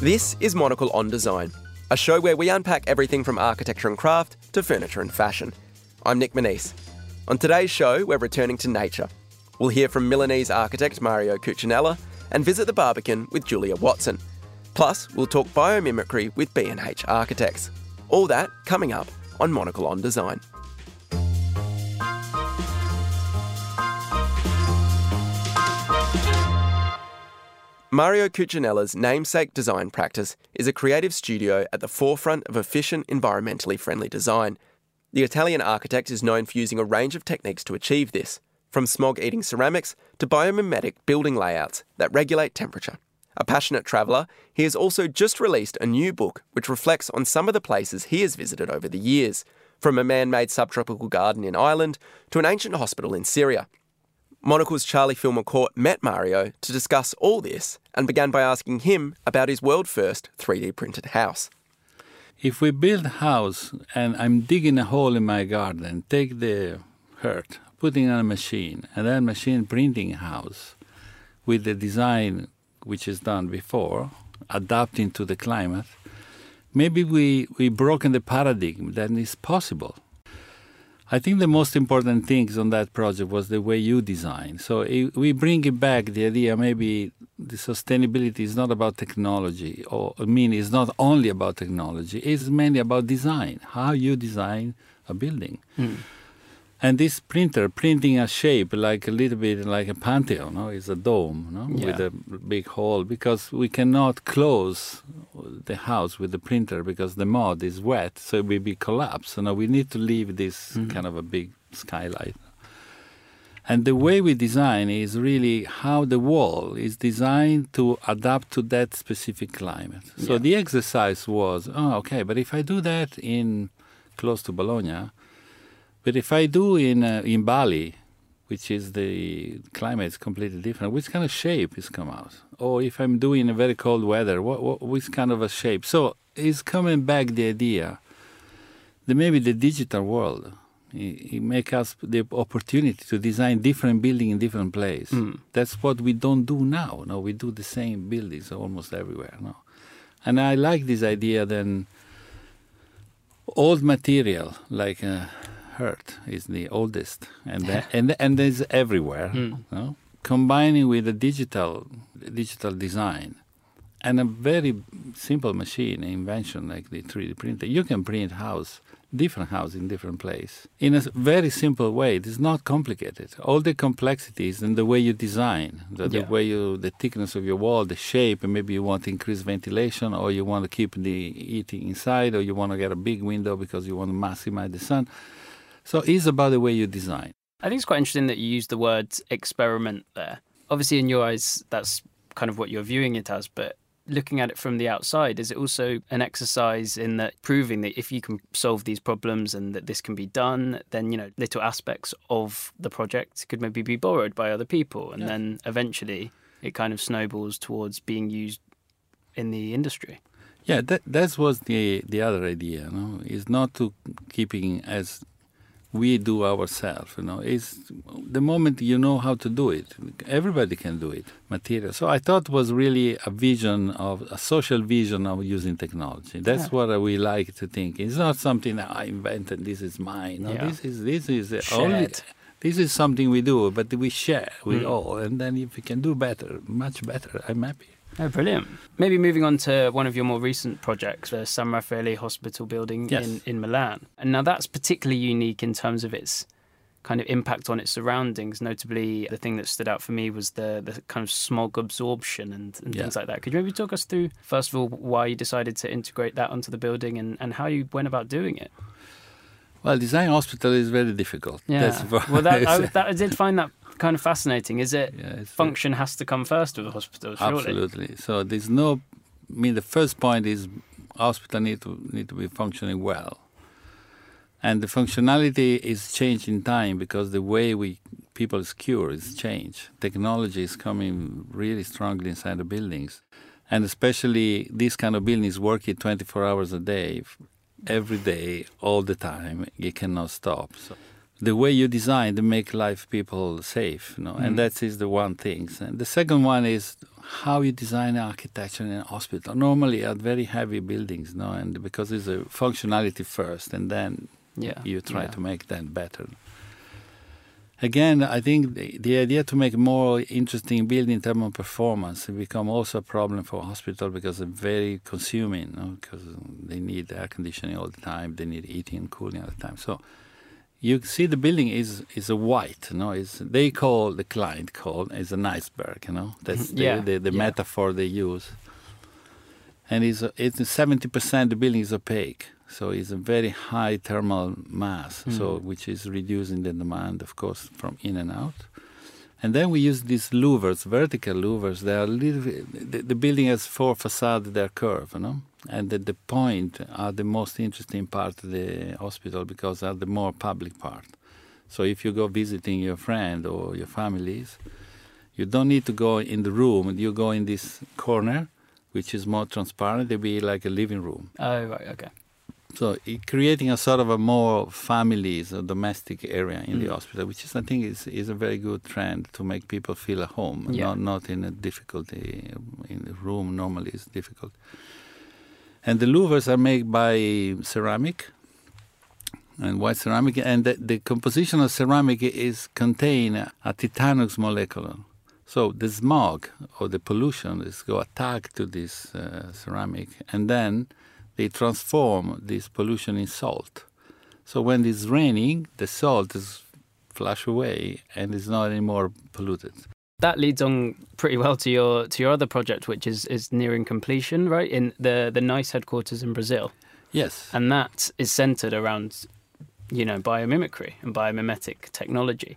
This is Monocle on Design, a show where we unpack everything from architecture and craft to furniture and fashion. I'm Nic Monisse. On today's show, we're returning to nature. We'll hear from Milanese architect Mario Cucinella and visit the Barbican with Julia Watson. Plus, we'll talk biomimicry with B&H Architects. All that coming up on Monocle on Design. Mario Cucinella's namesake design practice is a creative studio at the forefront of efficient, environmentally friendly design. The Italian architect is known for using a range of techniques to achieve this, from smog eating ceramics to biomimetic building layouts that regulate temperature. A passionate traveller, he has also just released a new book which reflects on some of the places he has visited over the years, from a man made subtropical garden in Ireland to an ancient hospital in Syria. Monocle's Charlie Filmer met Mario to discuss all this and began by asking him about his world first 3D printed house. If we build a house and I'm digging a hole in my garden, take the earth, putting on a machine, and then machine printing a house with the design which is done before, adapting to the climate, maybe we, we broken the paradigm that is possible. I think the most important things on that project was the way you design. So it, we bring it back the idea maybe the sustainability is not about technology, or I mean, it's not only about technology. It's mainly about design, how you design a building. Mm. And this printer printing a shape like a little bit like a pantheon, no? It's a dome, no? Yeah. With a big hole because we cannot close the house with the printer because the mud is wet, so it will be collapsed. So now we need to leave this mm-hmm. kind of a big skylight. And the way we design is really how the wall is designed to adapt to that specific climate. So yeah. the exercise was, oh, okay, but if I do that in close to Bologna, but if I do in uh, in Bali, which is the climate is completely different, which kind of shape is come out? Or if I'm doing a very cold weather, what, what which kind of a shape? So it's coming back the idea that maybe the digital world it, it make us the opportunity to design different building in different place. Mm. That's what we don't do now. No, we do the same buildings almost everywhere. No, and I like this idea. Then old material like. Uh, Earth is the oldest, and the, and and is everywhere. Mm. No? Combining with the digital digital design and a very simple machine invention like the 3D printer, you can print house different house in different place in a very simple way. It is not complicated. All the complexities in the way you design, the, yeah. the, way you, the thickness of your wall, the shape, and maybe you want to increase ventilation, or you want to keep the heating inside, or you want to get a big window because you want to maximize the sun. So it's about the way you design. I think it's quite interesting that you use the word experiment there. Obviously, in your eyes, that's kind of what you're viewing it as, but looking at it from the outside, is it also an exercise in that proving that if you can solve these problems and that this can be done, then you know little aspects of the project could maybe be borrowed by other people, and yeah. then eventually it kind of snowballs towards being used in the industry. Yeah, that that was the the other idea. No, is not to keeping as we do ourselves. You know, it's the moment you know how to do it. Everybody can do it. Material. So I thought was really a vision of a social vision of using technology. That's yeah. what we like to think. It's not something that I invented. This is mine. No, yeah. this is this is only. This is something we do, but we share with mm. all, and then if we can do better, much better, I'm happy. Oh, brilliant. Maybe moving on to one of your more recent projects, the San Raffaele Hospital building yes. in, in Milan. And now that's particularly unique in terms of its kind of impact on its surroundings. Notably, the thing that stood out for me was the, the kind of smog absorption and, and yeah. things like that. Could you maybe talk us through, first of all, why you decided to integrate that onto the building and, and how you went about doing it? Well, design hospital is very difficult. Yeah. well, that, I, that, I did find that kind of fascinating. Is it yeah, function has to come first with the hospital? Surely? Absolutely. So there's no. I mean, the first point is hospital need to need to be functioning well, and the functionality is changing in time because the way we people cure is changed. Technology is coming really strongly inside the buildings, and especially this kind of buildings working 24 hours a day, every day, all the time. You cannot stop. So the way you design to make life people safe, you know, mm. and that is the one thing. And the second one is how you design architecture in a hospital. Normally, at very heavy buildings, no, and because it's a functionality first, and then Yeah. you try yeah. to make that better. Again, I think the, the idea to make more interesting building in terms of performance become also a problem for hospital because it's very consuming. No? Because they need air conditioning all the time, they need heating and cooling all the time. So you see the building is is a white, no? Is they call the client call is an iceberg, you know. That's the, Yeah, the, the yeah. metaphor they use. And it's it's seventy percent the building is opaque, so it's a very high thermal mass, so Mm. which is reducing the demand, of course, from in and out. And then we use these louvers, vertical louvers. They are little. The, the building has four facades. They're curved, you know, and at the point are the most interesting part of the hospital because are the more public part. So if you go visiting your friend or your families, you don't need to go in the room. You go in this corner, which is more transparent. It'll be like a living room. Oh right, okay. So it, creating a sort of a more families, a domestic area in the Mm. hospital, which is I think is, is a very good trend to make people feel at home, Yeah. not not in a difficulty in the room. Normally, is difficult. And the louvers are made by ceramic and white ceramic, and the, the composition of ceramic is contain a titanous molecule. So the smog or the pollution is go attack to this uh, ceramic, and then they transform this pollution in salt. So when it's raining, the salt is flush away and is not anymore polluted. That leads on pretty well to your to your other project, which is is nearing completion, right? In the the NICE headquarters in Brazil, Yes. and that is centered around, you know, biomimicry and biomimetic technology.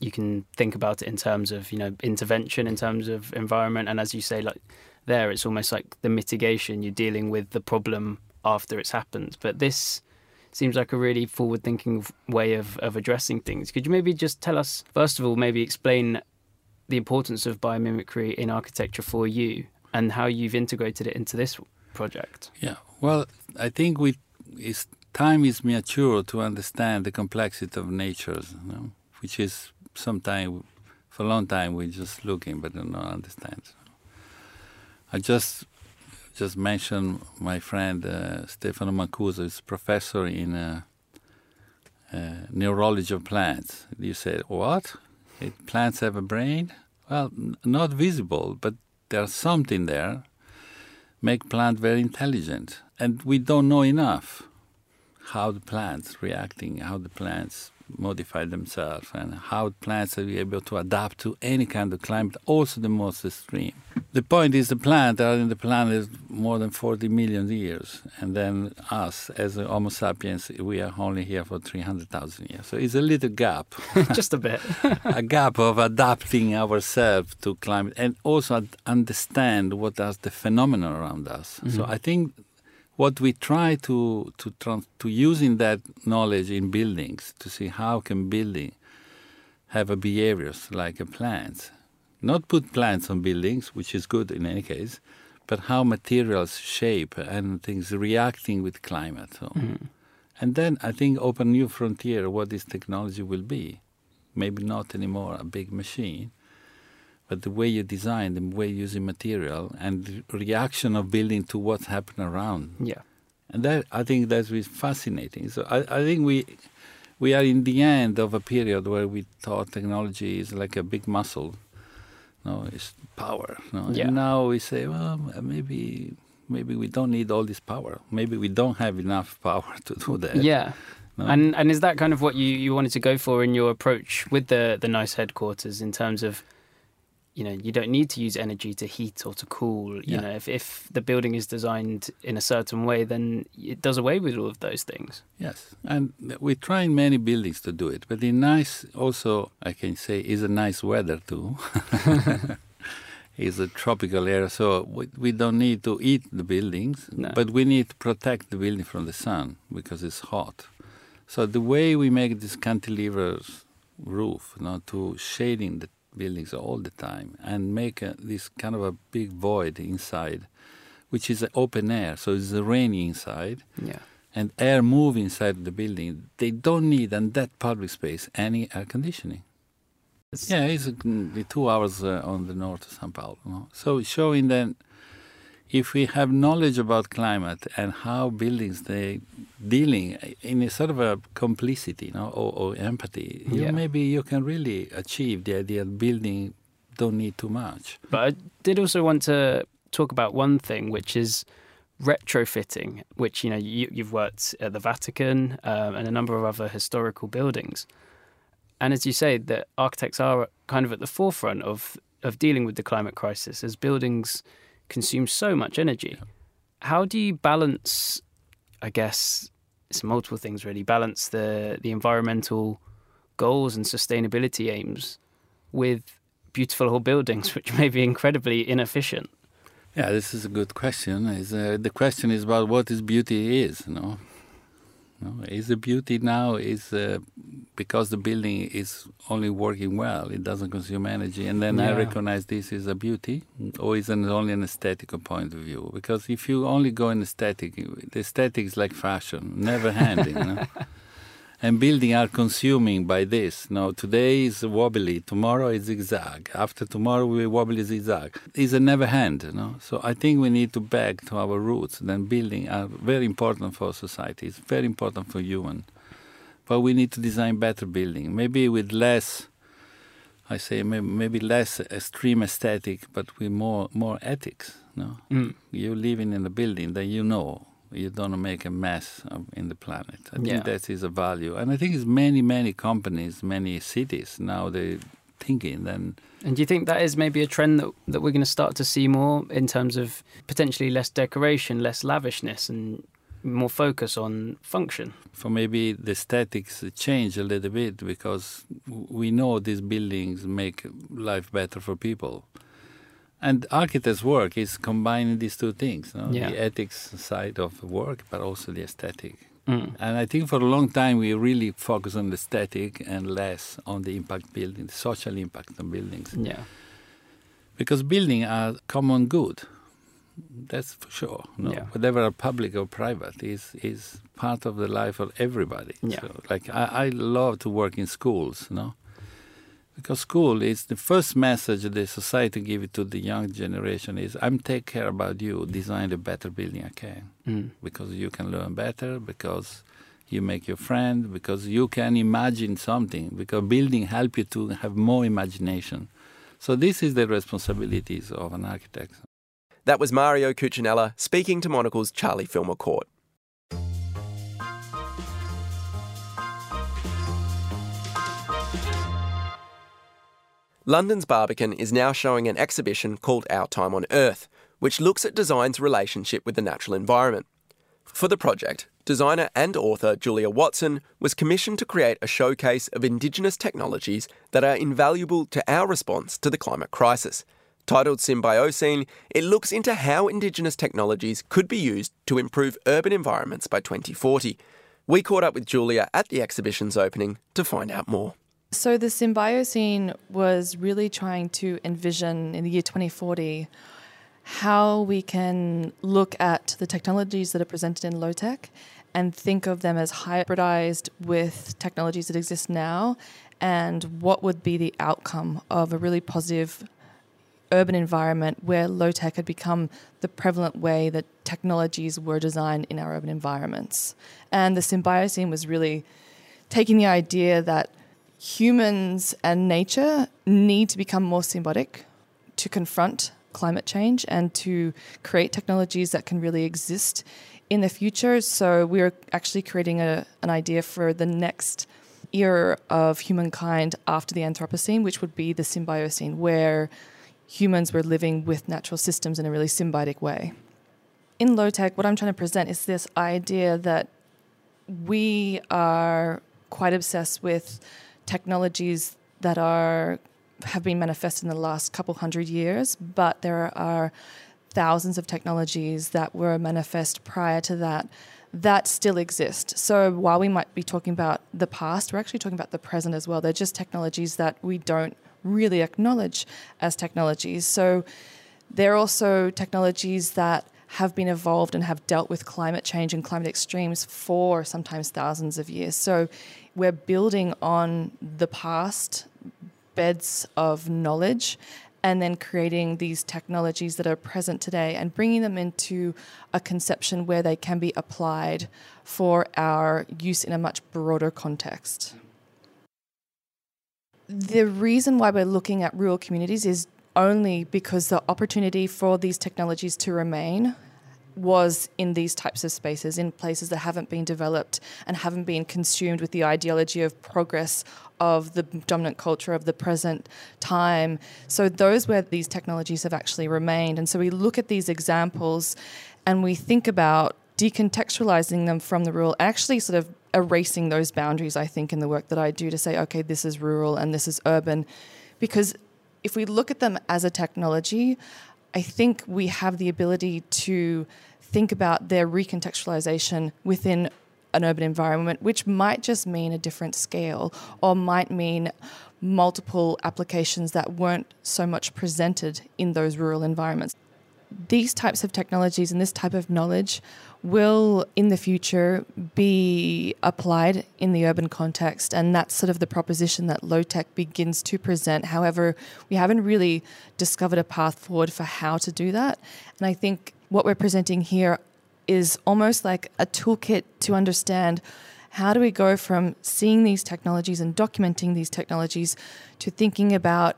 You can think about it in terms of you know intervention, in terms of environment, and as you say, like there, it's almost like the mitigation. You're dealing with the problem after it's happened, but this seems like a really forward-thinking way of, of addressing things. Could you maybe just tell us, first of all, maybe explain the importance of biomimicry in architecture for you and how you've integrated it into this project? Yeah. Well, I think we it's time is mature to understand the complexity of nature, you know, which is sometimes for a long time we're just looking but do not understand. I just just mentioned my friend uh, Stefano Mancuso is professor in uh, uh, neurology of plants. You said what? It, plants have a brain? Well, n- not visible, but there's something there make plant very intelligent and we don't know enough how the plants reacting how the plants modify themselves and how plants are able to adapt to any kind of climate also the most extreme the point is the plant are in the planet more than 40 million years and then us as homo sapiens we are only here for 300000 years so it's a little gap just a bit. a gap of adapting ourselves to climate and also understand what are the phenomena around us. So mm-hmm. I think what we try to to trans- to using that knowledge in buildings to see how can building have a behaviors like a plant, not put plants on buildings, which is good in any case, but how materials shape and things reacting with climate. So. Mm-hmm. And then I think open new frontier what this technology will be. Maybe not anymore a big machine, but the way you design, the way you using material, and the reaction of building to what's happening around. Yeah. And that I think that's really fascinating. So I, I think we we are in the end of a period where we thought technology is like a big muscle. No, it's power. No? Yeah. And now we say, well, maybe maybe we don't need all this power. Maybe we don't have enough power to do that. Yeah. No? And and is that kind of what you, you wanted to go for in your approach with the the nice headquarters in terms of you know you don't need to use energy to heat or to cool you Yeah. know if if the building is designed in a certain way then it does away with all of those things Yes, and we're trying many buildings to do it. But in nice, also I can say, is a nice weather too. it's a tropical area, so we, we don't need to eat the buildings, No. but we need to protect the building from the sun because it's hot. So the way we make this cantilevers roof, you know, to shading the buildings all the time and make a, this kind of a big void inside, which is open air, so it's rainy inside yeah and air move inside the building, they don't need in that public space any air conditioning. Yeah, it's uh, two hours uh, on the north of São Paulo. No? So showing that if we have knowledge about climate and how buildings they dealing in a sort of a complicity, you know, or, or empathy, you Yeah. maybe you can really achieve the idea of building don't need too much. But I did also want to talk about one thing, which is retrofitting, which you know you, you've worked at the Vatican um, and a number of other historical buildings, and as you say, that architects are kind of at the forefront of of dealing with the climate crisis as buildings consume so much energy. How do you balance? I guess it's multiple things really. Balance the the environmental goals and sustainability aims with beautiful old buildings, which may be incredibly inefficient. Yeah, this is a good question. Is uh, the question is about what is beauty is, you know? No, is the beauty now is uh, because the building is only working well, it doesn't consume energy, and then I recognize this is a beauty, or is it only an aesthetic point of view? Because if you only go in aesthetic, the aesthetic is like fashion, never ending. And building are consuming by this. Now today is wobbly, tomorrow is zigzag, after tomorrow we wobbly zigzag. It's a never end, you know. So I think we need to back to our roots. Then building are very important for society. It's very important for human. But we need to design better building, maybe with less. I say maybe, less extreme aesthetic, but with more more ethics. No, Mm. you living in a building that you know you don't make a mess of- in the planet. I think Yeah. that is a value, and I think it's many many companies, many cities now they thinking then And do you think that is maybe a trend that, that we're going to start to see more in terms of potentially less decoration, less lavishness, and more focus on function? for maybe the aesthetics change a little bit because we know these buildings make life better for people. And architects' work is combining these two things, no? Yeah. the ethics side of work, but also the aesthetic. Mm. And I think for a long time we really focus on the aesthetic and less on the impact building, the social impact on buildings. Yeah. Because building are common good. That's for sure. No? Yeah. Whatever are public or private is is part of the life of everybody. Yeah. So, like I, I love to work in schools, no? Because school is the first message the society give to the young generation is I'm take care about you, design the better building I can. Mm. Because you can learn better, because you make your friend, because you can imagine something, because building help you to have more imagination. So this is the responsibilities of an architect. That was Mario Cucinella speaking to Monocle's Charlie Filmer Court. London's Barbican is now showing an exhibition called Our Time on Earth, which looks at design's relationship with the natural environment. For the project, designer and author Julia Watson was commissioned to create a showcase of Indigenous technologies that are invaluable to our response to the climate crisis. Titled Symbiocene, it looks into how Indigenous technologies could be used to improve urban environments by 2040. We caught up with Julia at the exhibition's opening to find out more. So the Symbiocene was really trying to envision in the year 2040 how we can look at the technologies that are presented in low tech and think of them as hybridized with technologies that exist now and what would be the outcome of a really positive urban environment where low tech had become the prevalent way that technologies were designed in our urban environments. And the Symbiocene was really taking the idea that humans and nature need to become more symbiotic to confront climate change and to create technologies that can really exist in the future. So we're actually creating a, an idea for the next era of humankind after the Anthropocene, which would be the Symbiocene, where humans were living with natural systems in a really symbiotic way. In low tech, what I'm trying to present is this idea that we are quite obsessed with technologies that are have been manifest in the last couple hundred years, but there are thousands of technologies that were manifest prior to that that still exist. So while we might be talking about the past, we're actually talking about the present as well. They're just technologies that we don't really acknowledge as technologies. So they're also technologies that have been evolved and have dealt with climate change and climate extremes for sometimes thousands of years. So we're building on the past beds of knowledge and then creating these technologies that are present today and bringing them into a conception where they can be applied for our use in a much broader context. The reason why we're looking at rural communities is only because the opportunity for these technologies to remain was in these types of spaces, in places that haven't been developed and haven't been consumed with the ideology of progress of the dominant culture of the present time. So, those where these technologies have actually remained. And so, we look at these examples and we think about decontextualizing them from the rural, actually, sort of erasing those boundaries, I think, in the work that I do to say, okay, this is rural and this is urban. Because if we look at them as a technology, I think we have the ability to think about their recontextualization within an urban environment, which might just mean a different scale or might mean multiple applications that weren't so much presented in those rural environments. These types of technologies and this type of knowledge will in the future be applied in the urban context. And that's sort of the proposition that low tech begins to present. However we haven't really discovered a path forward for how to do that. And i think what we're presenting here is almost like a toolkit to understand how do we go from seeing these technologies and documenting these technologies to thinking about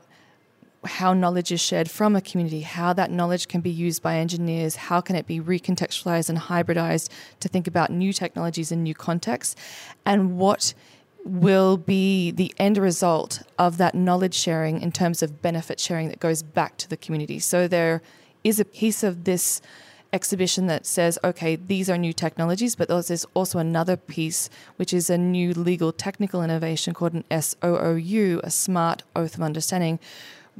how knowledge is shared from a community, how that knowledge can be used by engineers, how can it be recontextualized and hybridized to think about new technologies in new contexts, and what will be the end result of that knowledge sharing in terms of benefit sharing that goes back to the community. So there is a piece of this exhibition that says, okay, these are new technologies, but there's also another piece, which is a new legal technical innovation called an SOOU, a Smart Oath of Understanding,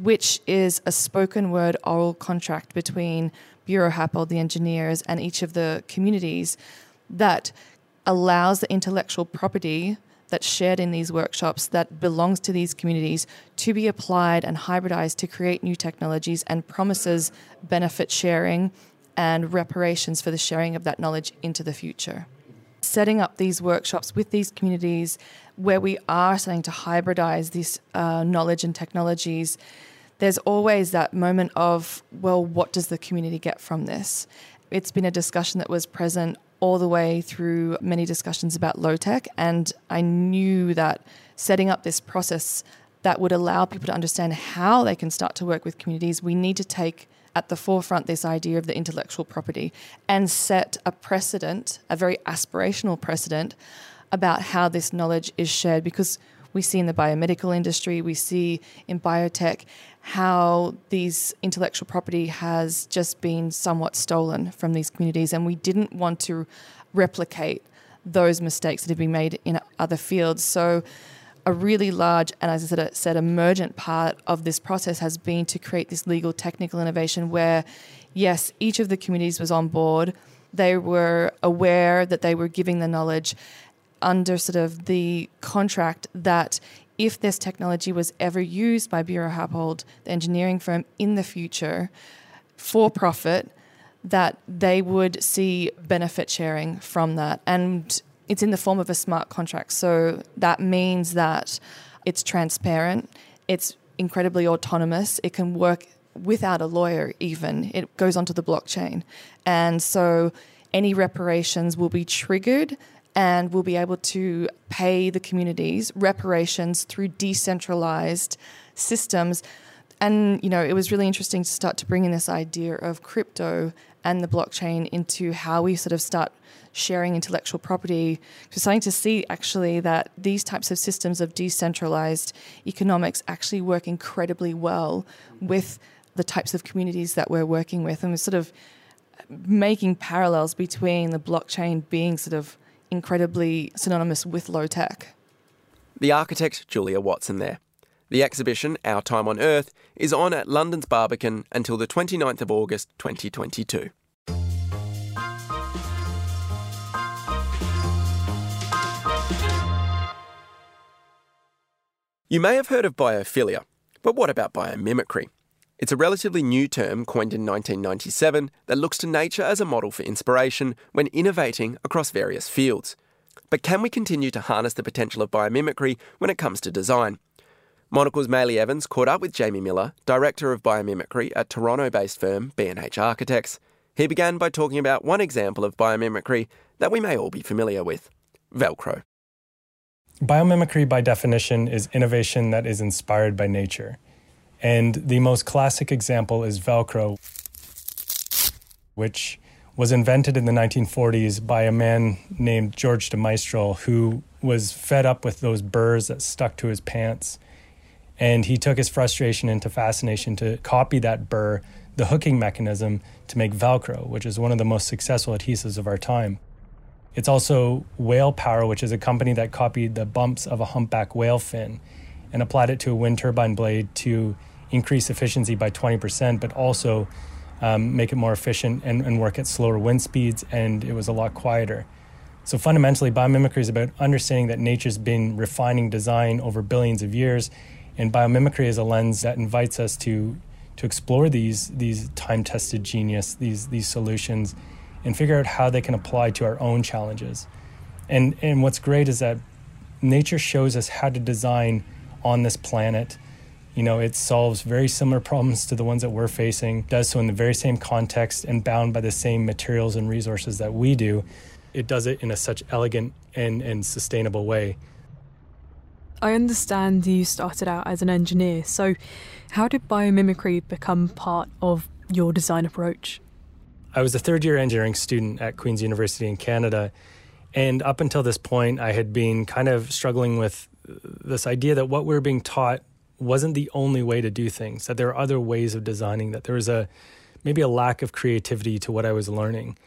which is a spoken word oral contract between Buro Happold, the engineers, and each of the communities that allows the intellectual property that's shared in these workshops that belongs to these communities to be applied and hybridized to create new technologies and promises benefit sharing and reparations for the sharing of that knowledge into the future. Setting up these workshops with these communities where we are starting to hybridize this uh, knowledge and technologies, there's always that moment of, well, what does the community get from this? It's been a discussion that was present all the way through many discussions about low tech, and I knew that setting up this process that would allow people to understand how they can start to work with communities, we need to take at the forefront this idea of the intellectual property and set a precedent, a very aspirational precedent, about how this knowledge is shared because we see in the biomedical industry, we see in biotech how these intellectual property has just been somewhat stolen from these communities, and we didn't want to replicate those mistakes that have been made in other fields. So a really large and, as I said, said, emergent part of this process has been to create this legal technical innovation where, yes, each of the communities was on board. They were aware that they were giving the knowledge under sort of the contract that if this technology was ever used by Buro Happold, the engineering firm, in the future for profit, that they would see benefit sharing from that. And it's in the form of a smart contract. So that means that it's transparent, it's incredibly autonomous, it can work without a lawyer, even. It goes onto the blockchain. And so any reparations will be triggered and we'll be able to pay the communities reparations through decentralized systems. And, you know, it was really interesting to start to bring in this idea of crypto and the blockchain into how we sort of start sharing intellectual property. We're starting to see actually that these types of systems of decentralized economics actually work incredibly well with the types of communities that we're working with. And we're sort of making parallels between the blockchain being sort of incredibly synonymous with low tech. The architect Julia Watson there. The exhibition, Our Time on Earth, is on at London's Barbican until the 29th of August 2022. You may have heard of biophilia, but what about biomimicry? It's a relatively new term coined in 1997 that looks to nature as a model for inspiration when innovating across various fields. But can we continue to harness the potential of biomimicry when it comes to design? Monocle's Maylie Evans caught up with Jamie Miller, Director of Biomimicry at Toronto based firm B&H Architects. He began by talking about one example of biomimicry that we may all be familiar with Velcro. Biomimicry, by definition, is innovation that is inspired by nature. And the most classic example is Velcro, which was invented in the 1940s by a man named George de Mestral, who was fed up with those burrs that stuck to his pants. And he took his frustration into fascination to copy that burr, the hooking mechanism, to make Velcro, which is one of the most successful adhesives of our time. It's also Whale Power, which is a company that copied the bumps of a humpback whale fin and applied it to a wind turbine blade to increase efficiency by 20%, but also um, make it more efficient and, and work at slower wind speeds, and it was a lot quieter. So fundamentally, biomimicry is about understanding that nature's been refining design over billions of years, and biomimicry is a lens that invites us to to explore these these time-tested genius, these these solutions, and figure out how they can apply to our own challenges. And and what's great is that nature shows us how to design on this planet you know, it solves very similar problems to the ones that we're facing, does so in the very same context and bound by the same materials and resources that we do. It does it in a such elegant and, and sustainable way. I understand you started out as an engineer, so how did biomimicry become part of your design approach? I was a third year engineering student at Queen's University in Canada. And up until this point, I had been kind of struggling with this idea that what we we're being taught wasn't the only way to do things, that there are other ways of designing, that there was a maybe a lack of creativity to what I was learning.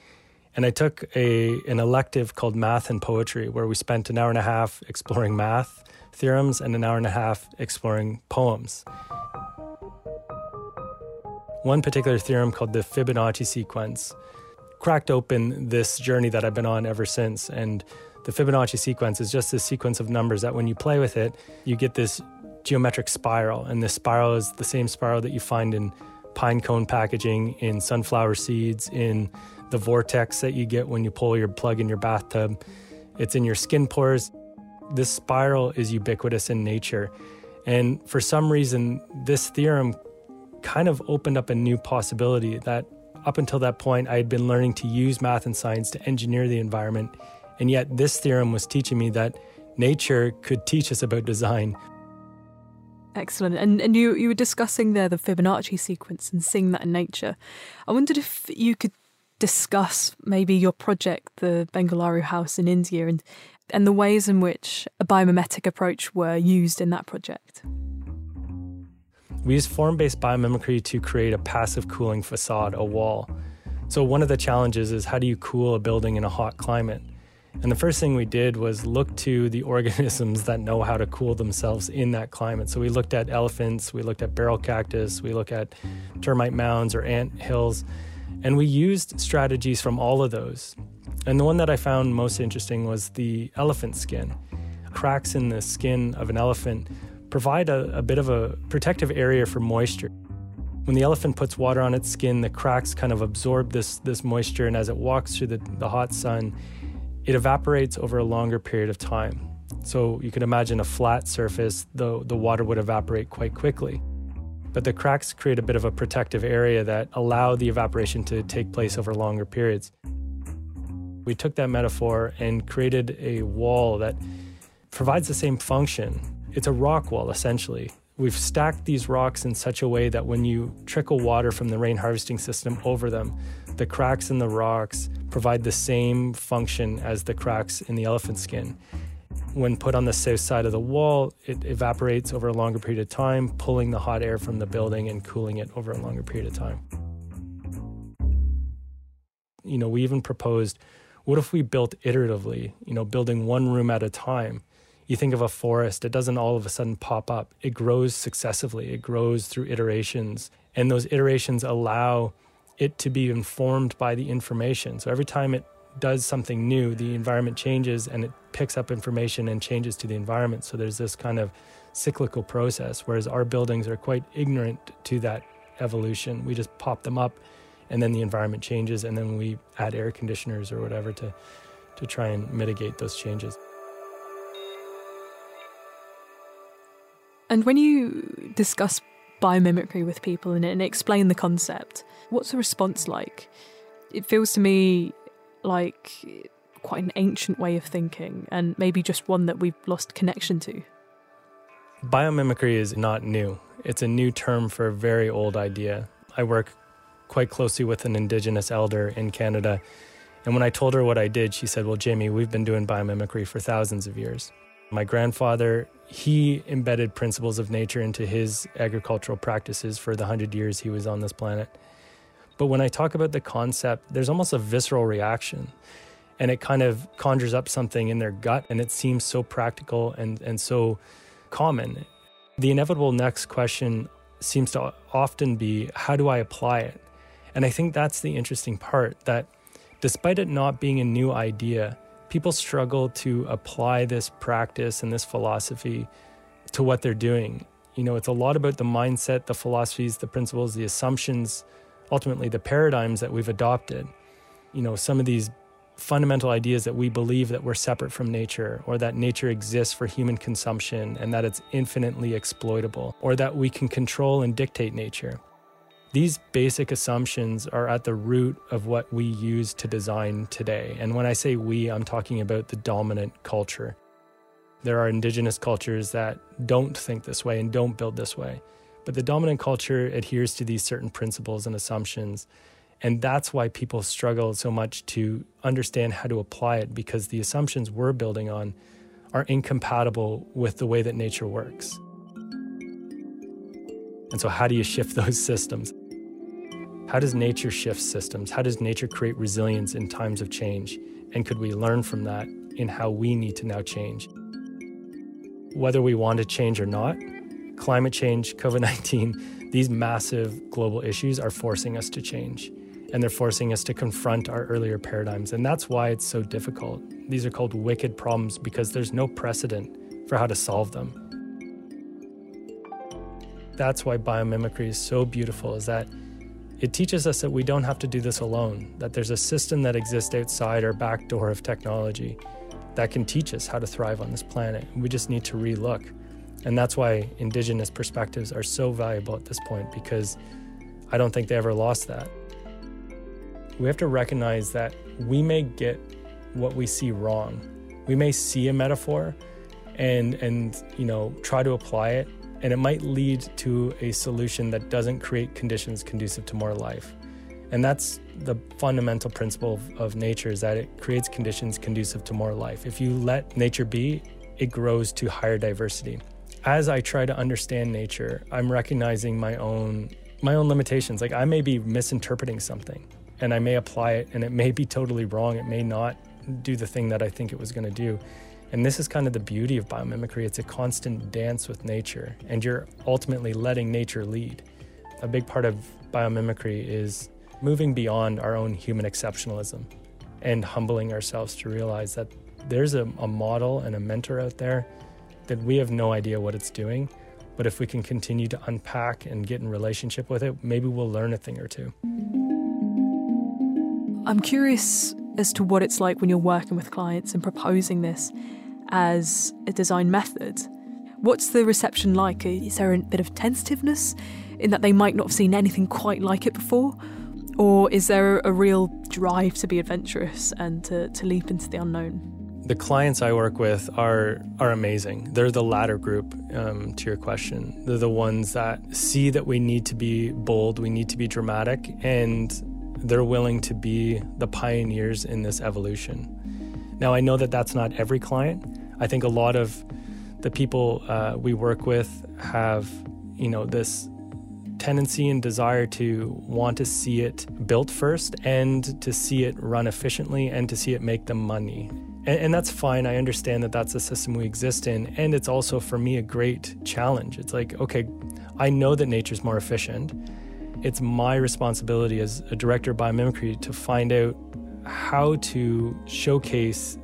And I took a an elective called math and poetry where we spent an hour and a half exploring math theorems and an hour and a half exploring poems. One particular theorem called the Fibonacci sequence cracked open this journey that I've been on ever since and the Fibonacci sequence is just this sequence of numbers that when you play with it, you get this geometric spiral. And this spiral is the same spiral that you find in pine cone packaging, in sunflower seeds, in the vortex that you get when you pull your plug in your bathtub. It's in your skin pores. This spiral is ubiquitous in nature. And for some reason, this theorem kind of opened up a new possibility that up until that point, I had been learning to use math and science to engineer the environment. And yet, this theorem was teaching me that nature could teach us about design. Excellent. And and you you were discussing there the Fibonacci sequence and seeing that in nature. I wondered if you could discuss maybe your project, the Bengaluru House in India, and and the ways in which a biomimetic approach were used in that project. We use form-based biomimicry to create a passive cooling facade, a wall. So one of the challenges is how do you cool a building in a hot climate? And the first thing we did was look to the organisms that know how to cool themselves in that climate. So we looked at elephants, we looked at barrel cactus, we looked at termite mounds or ant hills, and we used strategies from all of those. And the one that I found most interesting was the elephant skin. Cracks in the skin of an elephant provide a, a bit of a protective area for moisture. When the elephant puts water on its skin, the cracks kind of absorb this, this moisture, and as it walks through the, the hot sun, it evaporates over a longer period of time. So you can imagine a flat surface, the, the water would evaporate quite quickly. But the cracks create a bit of a protective area that allow the evaporation to take place over longer periods. We took that metaphor and created a wall that provides the same function. It's a rock wall, essentially. We've stacked these rocks in such a way that when you trickle water from the rain harvesting system over them, the cracks in the rocks provide the same function as the cracks in the elephant skin. When put on the south side of the wall, it evaporates over a longer period of time, pulling the hot air from the building and cooling it over a longer period of time. You know, we even proposed what if we built iteratively, you know, building one room at a time? You think of a forest, it doesn't all of a sudden pop up. It grows successively, it grows through iterations. And those iterations allow it to be informed by the information. So every time it does something new, the environment changes and it picks up information and changes to the environment. So there's this kind of cyclical process, whereas our buildings are quite ignorant to that evolution. We just pop them up and then the environment changes and then we add air conditioners or whatever to, to try and mitigate those changes. And when you discuss biomimicry with people and, and explain the concept, what's the response like? It feels to me like quite an ancient way of thinking and maybe just one that we've lost connection to. Biomimicry is not new. It's a new term for a very old idea. I work quite closely with an Indigenous elder in Canada. And when I told her what I did, she said, Well, Jamie, we've been doing biomimicry for thousands of years. My grandfather, he embedded principles of nature into his agricultural practices for the hundred years he was on this planet. But when I talk about the concept, there's almost a visceral reaction. And it kind of conjures up something in their gut, and it seems so practical and, and so common. The inevitable next question seems to often be how do I apply it? And I think that's the interesting part that despite it not being a new idea, people struggle to apply this practice and this philosophy to what they're doing. You know, it's a lot about the mindset, the philosophies, the principles, the assumptions, ultimately the paradigms that we've adopted. You know, some of these fundamental ideas that we believe that we're separate from nature or that nature exists for human consumption and that it's infinitely exploitable or that we can control and dictate nature. These basic assumptions are at the root of what we use to design today. And when I say we, I'm talking about the dominant culture. There are indigenous cultures that don't think this way and don't build this way. But the dominant culture adheres to these certain principles and assumptions and that's why people struggle so much to understand how to apply it because the assumptions we're building on are incompatible with the way that nature works. And so, how do you shift those systems? How does nature shift systems? How does nature create resilience in times of change? And could we learn from that in how we need to now change? Whether we want to change or not, climate change, COVID 19, these massive global issues are forcing us to change and they're forcing us to confront our earlier paradigms. And that's why it's so difficult. These are called wicked problems because there's no precedent for how to solve them. That's why biomimicry is so beautiful is that it teaches us that we don't have to do this alone, that there's a system that exists outside our back door of technology that can teach us how to thrive on this planet. We just need to relook. And that's why indigenous perspectives are so valuable at this point because I don't think they ever lost that we have to recognize that we may get what we see wrong. We may see a metaphor and and you know try to apply it and it might lead to a solution that doesn't create conditions conducive to more life. And that's the fundamental principle of, of nature is that it creates conditions conducive to more life. If you let nature be, it grows to higher diversity. As I try to understand nature, I'm recognizing my own my own limitations. Like I may be misinterpreting something and I may apply it and it may be totally wrong. It may not do the thing that I think it was going to do. And this is kind of the beauty of biomimicry. It's a constant dance with nature, and you're ultimately letting nature lead. A big part of biomimicry is moving beyond our own human exceptionalism and humbling ourselves to realize that there's a, a model and a mentor out there that we have no idea what it's doing. But if we can continue to unpack and get in relationship with it, maybe we'll learn a thing or two. I'm curious as to what it's like when you're working with clients and proposing this as a design method. What's the reception like? Is there a bit of tentativeness in that they might not have seen anything quite like it before? Or is there a real drive to be adventurous and to, to leap into the unknown? The clients I work with are are amazing. They're the latter group um, to your question. They're the ones that see that we need to be bold, we need to be dramatic, and they're willing to be the pioneers in this evolution. Now, I know that that's not every client. I think a lot of the people uh, we work with have, you know, this tendency and desire to want to see it built first and to see it run efficiently and to see it make them money. And, and, that's fine. I understand that that's the system we exist in. And it's also, for me, a great challenge. It's like, okay, I know that nature's more efficient it's my responsibility as a director of biomimicry to find out how to showcase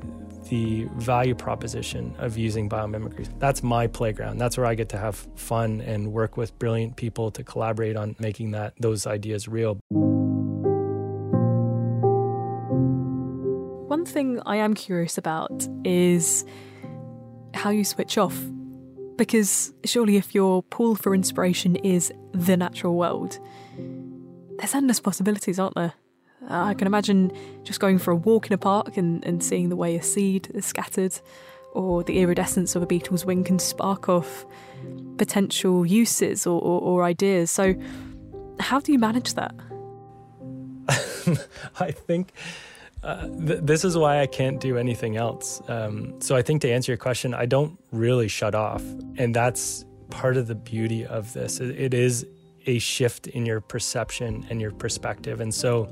the value proposition of using biomimicry. That's my playground. That's where I get to have fun and work with brilliant people to collaborate on making that those ideas real. One thing I am curious about is how you switch off Because surely, if your pool for inspiration is the natural world, there's endless possibilities, aren't there? Uh, I can imagine just going for a walk in a park and, and seeing the way a seed is scattered, or the iridescence of a beetle's wing can spark off potential uses or, or, or ideas. So, how do you manage that? I think uh, th- this is why I can't do anything else. Um, so I think to answer your question, I don't really shut off. And that's part of the beauty of this. it, it is a shift in your perception and your perspective. And so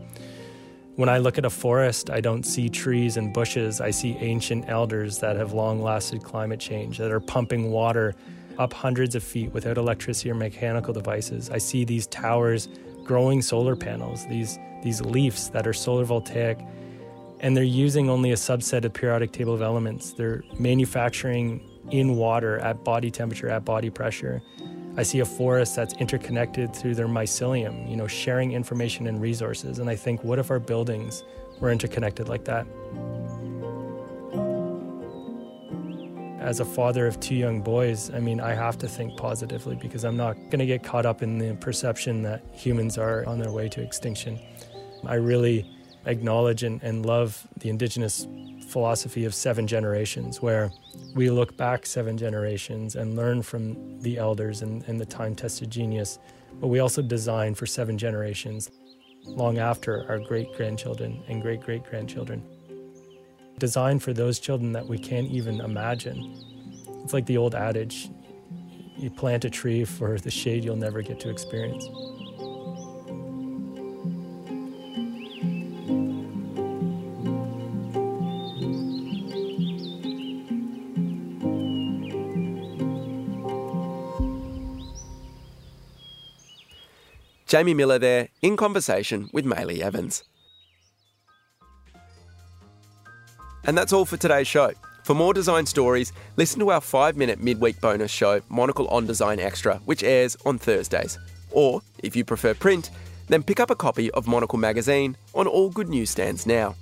when I look at a forest, I don't see trees and bushes. I see ancient elders that have long lasted climate change, that are pumping water up hundreds of feet without electricity or mechanical devices. I see these towers growing solar panels, these, these leaves that are solar voltaic and they're using only a subset of periodic table of elements. They're manufacturing in water at body temperature, at body pressure. I see a forest that's interconnected through their mycelium, you know, sharing information and resources. And I think, what if our buildings were interconnected like that? As a father of two young boys, I mean, I have to think positively because I'm not going to get caught up in the perception that humans are on their way to extinction. I really acknowledge and, and love the indigenous philosophy of seven generations, where we look back seven generations and learn from the elders and, and the time tested genius, but we also design for seven generations long after our great grandchildren and great great grandchildren. Design for those children that we can't even imagine. It's like the old adage you plant a tree for the shade you'll never get to experience. Jamie Miller there in conversation with Maylee Evans. And that's all for today's show. For more design stories, listen to our five minute midweek bonus show, Monocle on Design Extra, which airs on Thursdays. Or, if you prefer print, then pick up a copy of Monocle magazine on all good newsstands now.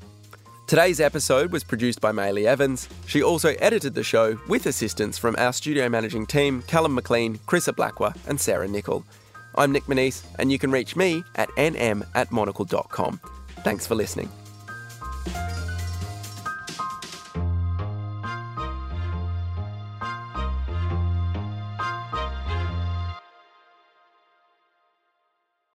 Today's episode was produced by Maylee Evans. She also edited the show with assistance from our studio managing team, Callum McLean, Chrissa Blackwell, and Sarah Nichol. I'm Nic Monisse, and you can reach me at nm at monocle.com. Thanks for listening.